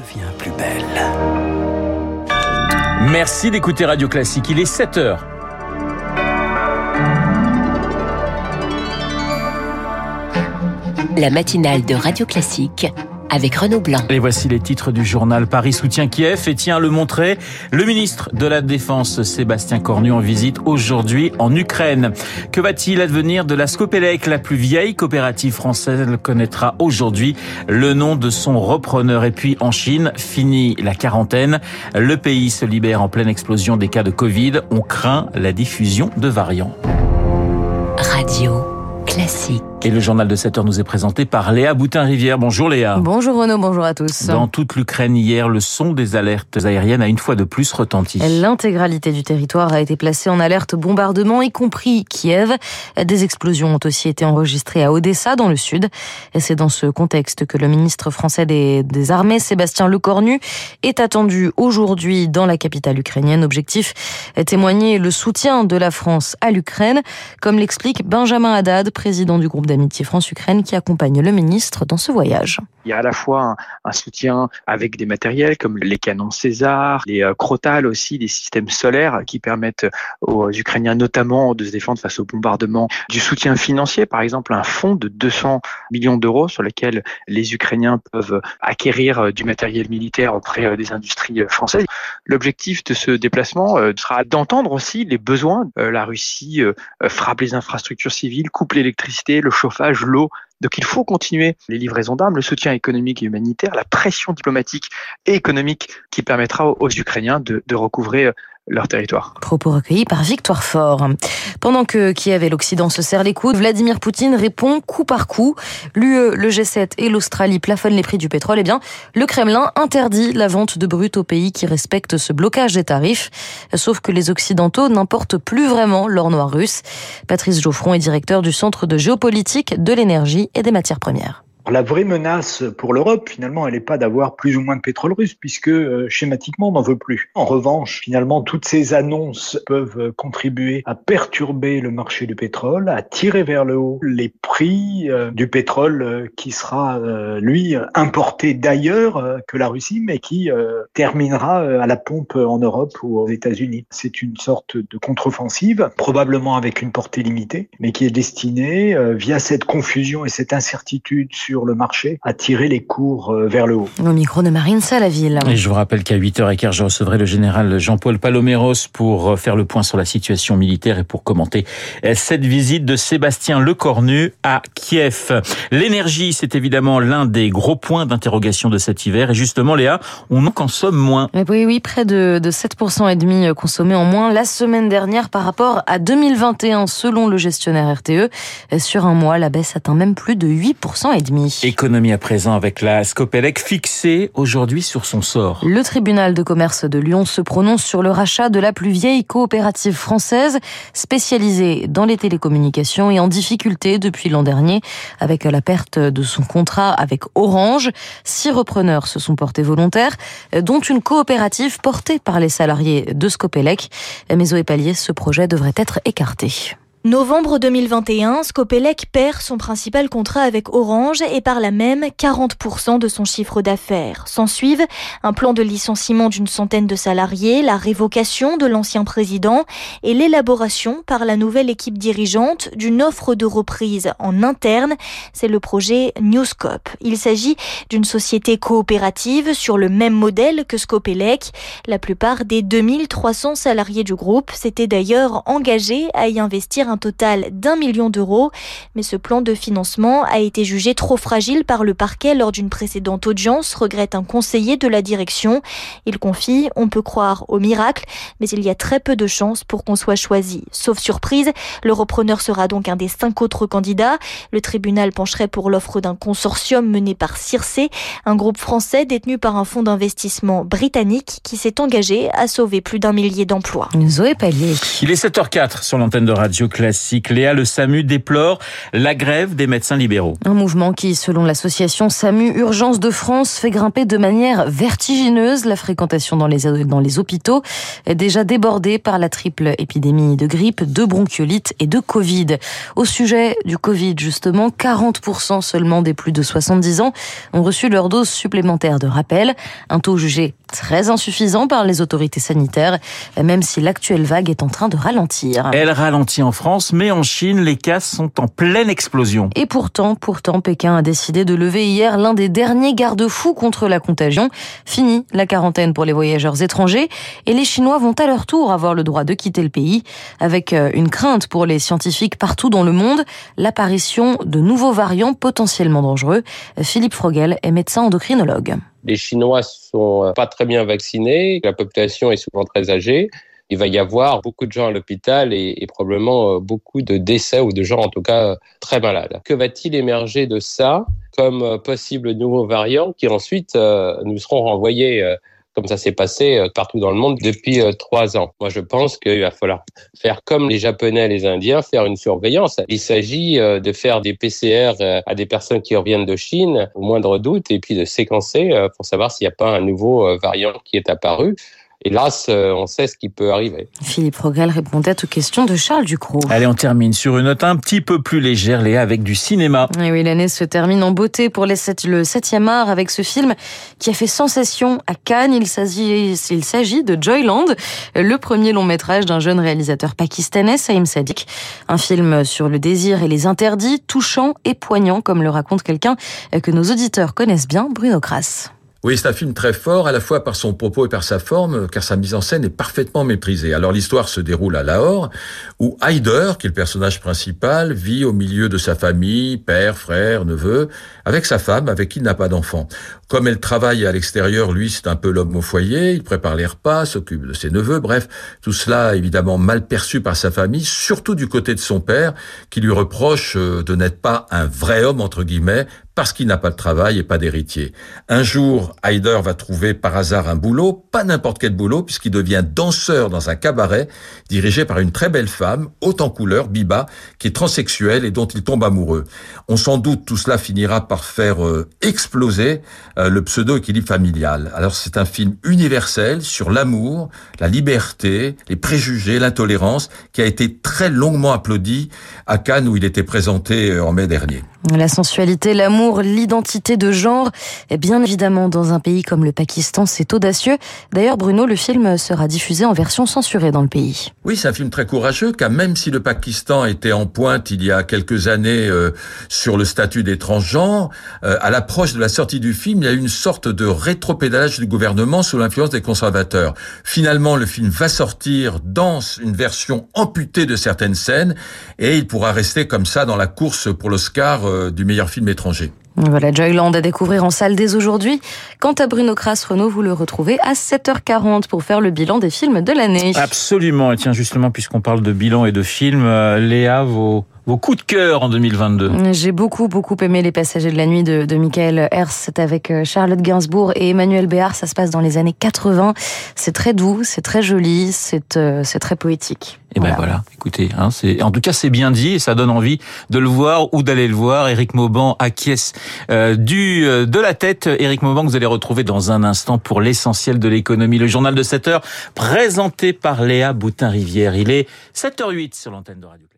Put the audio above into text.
devient plus belle. Merci d'écouter Radio Classique. Il est 7 heures. La matinale de Radio Classique avec Renaud Blanc. Et voici les titres du journal. Paris soutient Kiev et tient à le montrer. Le ministre de la Défense, Sébastien Cornu, en visite aujourd'hui en Ukraine. Que va-t-il advenir de la Scopelec, la plus vieille coopérative française? Elle connaîtra aujourd'hui le nom de son repreneur. Et puis en Chine, fini la quarantaine. Le pays se libère en pleine explosion des cas de Covid. On craint la diffusion de variants. Radio classique. Et le journal de 7 heures nous est présenté par Léa Boutin-Rivière. Bonjour Léa. Bonjour Renaud, bonjour à tous. Dans toute l'Ukraine hier, le son des alertes aériennes a une fois de plus retenti. L'intégralité du territoire a été placée en alerte bombardement, y compris Kiev. Des explosions ont aussi été enregistrées à Odessa, dans le sud. Et c'est dans ce contexte que le ministre français des, des Armées, Sébastien Lecornu, est attendu aujourd'hui dans la capitale ukrainienne. Objectif, témoigner le soutien de la France à l'Ukraine, comme l'explique Benjamin Haddad, président du groupe d'amitié France-Ukraine qui accompagne le ministre dans ce voyage. Il y a à la fois un, soutien avec des matériels comme les canons César, les euh, aussi, des systèmes solaires qui permettent aux Ukrainiens notamment de se défendre face aux bombardements, du soutien financier, par exemple un fonds de 200 millions d'euros sur lequel les Ukrainiens peuvent acquérir euh, du matériel militaire auprès euh, des industries françaises. L'objectif de ce déplacement sera d'entendre aussi les besoins. La Russie frappe les infrastructures civiles, coupe l'électricité, le chauffage, l'eau. Donc il faut continuer les livraisons d'armes, le soutien économique et humanitaire, la pression diplomatique et économique qui permettra aux Ukrainiens de, recouvrer leur territoire. Propos recueillis par Victoire Fort. Pendant que Kiev et l'Occident se serrent les coudes, Vladimir Poutine répond coup par coup. L'UE, le G7 et l'Australie plafonnent les prix du pétrole. Eh bien, le Kremlin interdit la vente de brut aux pays qui respectent ce blocage des tarifs. Sauf que les Occidentaux n'importent plus vraiment l'or noir russe. Patrice Geoffron est directeur du Centre de géopolitique de l'énergie et des matières premières. La vraie menace pour l'Europe, finalement, elle n'est pas d'avoir plus ou moins de pétrole russe, puisque euh, schématiquement, on n'en veut plus. En revanche, finalement, toutes ces annonces peuvent contribuer à perturber le marché du pétrole, à tirer vers le haut les prix euh, du pétrole euh, qui sera, lui, importé d'ailleurs que la Russie, mais qui terminera à la pompe en Europe ou aux États-Unis. C'est une sorte de contre-offensive, probablement avec une portée limitée, mais qui est destinée, via cette confusion et cette incertitude sur le marché à tirer les cours euh, vers le haut. Au micro de Marine Salaville. Et je vous rappelle qu'à 8h15, je recevrai le général Jean-Paul Paloméros pour euh, faire le point sur la situation militaire et pour commenter euh, cette visite de Sébastien Lecornu à Kiev. L'énergie, c'est évidemment l'un des gros points d'interrogation de cet hiver. Et justement, Léa, on en consomme moins. Oui, oui, près de, de 7% et demi consommés en moins la semaine dernière par rapport à 2021, selon le gestionnaire RTE. Sur un mois, la baisse atteint même plus de 8% et demi. Économie à présent avec la Scopelec fixée aujourd'hui sur son sort. Le tribunal de commerce de Lyon se prononce sur le rachat de la plus vieille coopérative française spécialisée dans les télécommunications et en difficulté depuis l'an dernier avec la perte de son contrat avec Orange. Six repreneurs se sont portés volontaires, dont une coopérative portée par les salariés de Scopelec. Mais Zoé Pallier, ce projet devrait être écarté. Novembre 2021, Scopelec perd son principal contrat avec Orange et par là même 40% de son chiffre d'affaires. S'en suivent un plan de licenciement d'une centaine de salariés, la révocation de l'ancien président et l'élaboration par la nouvelle équipe dirigeante d'une offre de reprise en interne. C'est le projet Newscope. Il s'agit d'une société coopérative sur le même modèle que Scopelec. La plupart des 2300 salariés du groupe s'étaient d'ailleurs engagés à y investir un total d'un million d'euros. Mais ce plan de financement a été jugé trop fragile par le parquet lors d'une précédente audience, regrette un conseiller de la direction. Il confie, on peut croire au miracle, mais il y a très peu de chances pour qu'on soit choisi. Sauf surprise, le repreneur sera donc un des cinq autres candidats. Le tribunal pencherait pour l'offre d'un consortium mené par Circe, un groupe français détenu par un fonds d'investissement britannique qui s'est engagé à sauver plus d'un millier d'emplois. Zoé Pallier. Il est 7h04 sur l'antenne de Radio Classique. Léa, le SAMU déplore la grève des médecins libéraux. Un mouvement qui, selon l'association SAMU Urgence de France, fait grimper de manière vertigineuse la fréquentation dans les, dans les hôpitaux, déjà débordés par la triple épidémie de grippe, de bronchiolite et de Covid. Au sujet du Covid, justement, 40% seulement des plus de 70 ans ont reçu leur dose supplémentaire de rappel, un taux jugé très insuffisant par les autorités sanitaires, même si l'actuelle vague est en train de ralentir. Elle ralentit en France, mais en Chine, les cas sont en pleine explosion. Et pourtant, pourtant, Pékin a décidé de lever hier l'un des derniers garde-fous contre la contagion. Fini la quarantaine pour les voyageurs étrangers et les Chinois vont à leur tour avoir le droit de quitter le pays avec euh, une crainte pour les scientifiques partout dans le monde, l'apparition de nouveaux variants potentiellement dangereux. Philippe Frogel est médecin endocrinologue. Les Chinois sont pas très bien vaccinés, la population est souvent très âgée. Il va y avoir beaucoup de gens à l'hôpital et, probablement euh, beaucoup de décès ou de gens en tout cas très malades. Que va-t-il émerger de ça comme euh, possible nouveau variant qui ensuite euh, nous seront renvoyés comme ça s'est passé partout dans le monde depuis trois ans? Moi, je pense qu'il va falloir faire comme les Japonais et les Indiens, faire une surveillance. Il s'agit de faire des PCR à des personnes qui reviennent de Chine au moindre doute et puis de séquencer pour savoir s'il n'y a pas un nouveau variant qui est apparu hélas, euh, on sait ce qui peut arriver. Philippe Rogel répondait aux questions de Charles Ducrot. Allez, on termine sur une note un petit peu plus légère, Léa, avec du cinéma. Et oui, l'année se termine en beauté pour les 7, le 7e art avec ce film qui a fait sensation à Cannes. Il s'agit, il s'agit de Joyland, le premier long métrage d'un jeune réalisateur pakistanais, Saïm Sadiq. Un film sur le désir et les interdits, touchant et poignant, comme le raconte quelqu'un que nos auditeurs connaissent bien, Bruno Kras. Oui, c'est un film très fort, à la fois par son propos et par sa forme, car sa mise en scène est parfaitement méprisée. Alors l'histoire se déroule à Lahore, où Haider, qui est le personnage principal, vit au milieu de sa famille, père, frère, neveu, avec sa femme, avec qui il n'a pas d'enfant. Comme elle travaille à l'extérieur, lui, c'est un peu l'homme au foyer, il prépare les repas, s'occupe de ses neveux, bref, tout cela évidemment mal perçu par sa famille, surtout du côté de son père, qui lui reproche euh, de n'être pas un vrai homme, entre guillemets, parce qu'il n'a pas de travail et pas d'héritier. Un jour, Haider va trouver par hasard un boulot, pas n'importe quel boulot, puisqu'il devient danseur dans un cabaret dirigé par une très belle femme, haute en couleur, Biba, qui est transsexuelle et dont il tombe amoureux. On s'en doute, tout cela finira par faire euh, exploser euh, le pseudo-équilibre familial. Alors c'est un film universel sur l'amour, la liberté, les préjugés, l'intolérance, qui a été très longuement applaudi à Cannes où il était présenté euh, en mai dernier. La sensualité, l'amour, l'identité de genre, bien évidemment dans un pays comme le Pakistan, c'est audacieux. D'ailleurs, Bruno, le film sera diffusé en version censurée dans le pays. Oui, c'est un film très courageux, car même si le Pakistan était en pointe il y a quelques années euh, sur le statut des transgenres, euh, à l'approche de la sortie du film, il y a eu une sorte de rétropédalage du gouvernement sous l'influence des conservateurs. Finalement, le film va sortir dans une version amputée de certaines scènes, et il pourra rester comme ça dans la course pour l'Oscar euh, du meilleur film étranger. Voilà, Joyland à découvrir en salle dès aujourd'hui. Quant à Bruno Kras, Renault, vous le retrouvez à 7h40 pour faire le bilan des films de l'année. Absolument. Et tiens, justement, puisqu'on parle de bilan et de films, euh, Léa, vos, vos coups de cœur en 2022 J'ai beaucoup, beaucoup aimé Les Passagers de la Nuit de, de Michael Hers. C'est avec euh, Charlotte Gainsbourg et Emmanuel Béard. Ça se passe dans les années 80. C'est très doux, c'est très joli, c'est euh, c'est très poétique. Et ben voilà, écoutez, hein, c'est en tout cas c'est bien dit et ça donne envie de le voir ou d'aller le voir. Éric Mauban acquiesce euh, du euh, de la tête. Éric Mauban que vous allez retrouver dans un instant pour l'essentiel de l'économie, le journal de 7 heures présenté par Léa Boutin-Rivière. Il est 7h08 sur l'antenne de Radio.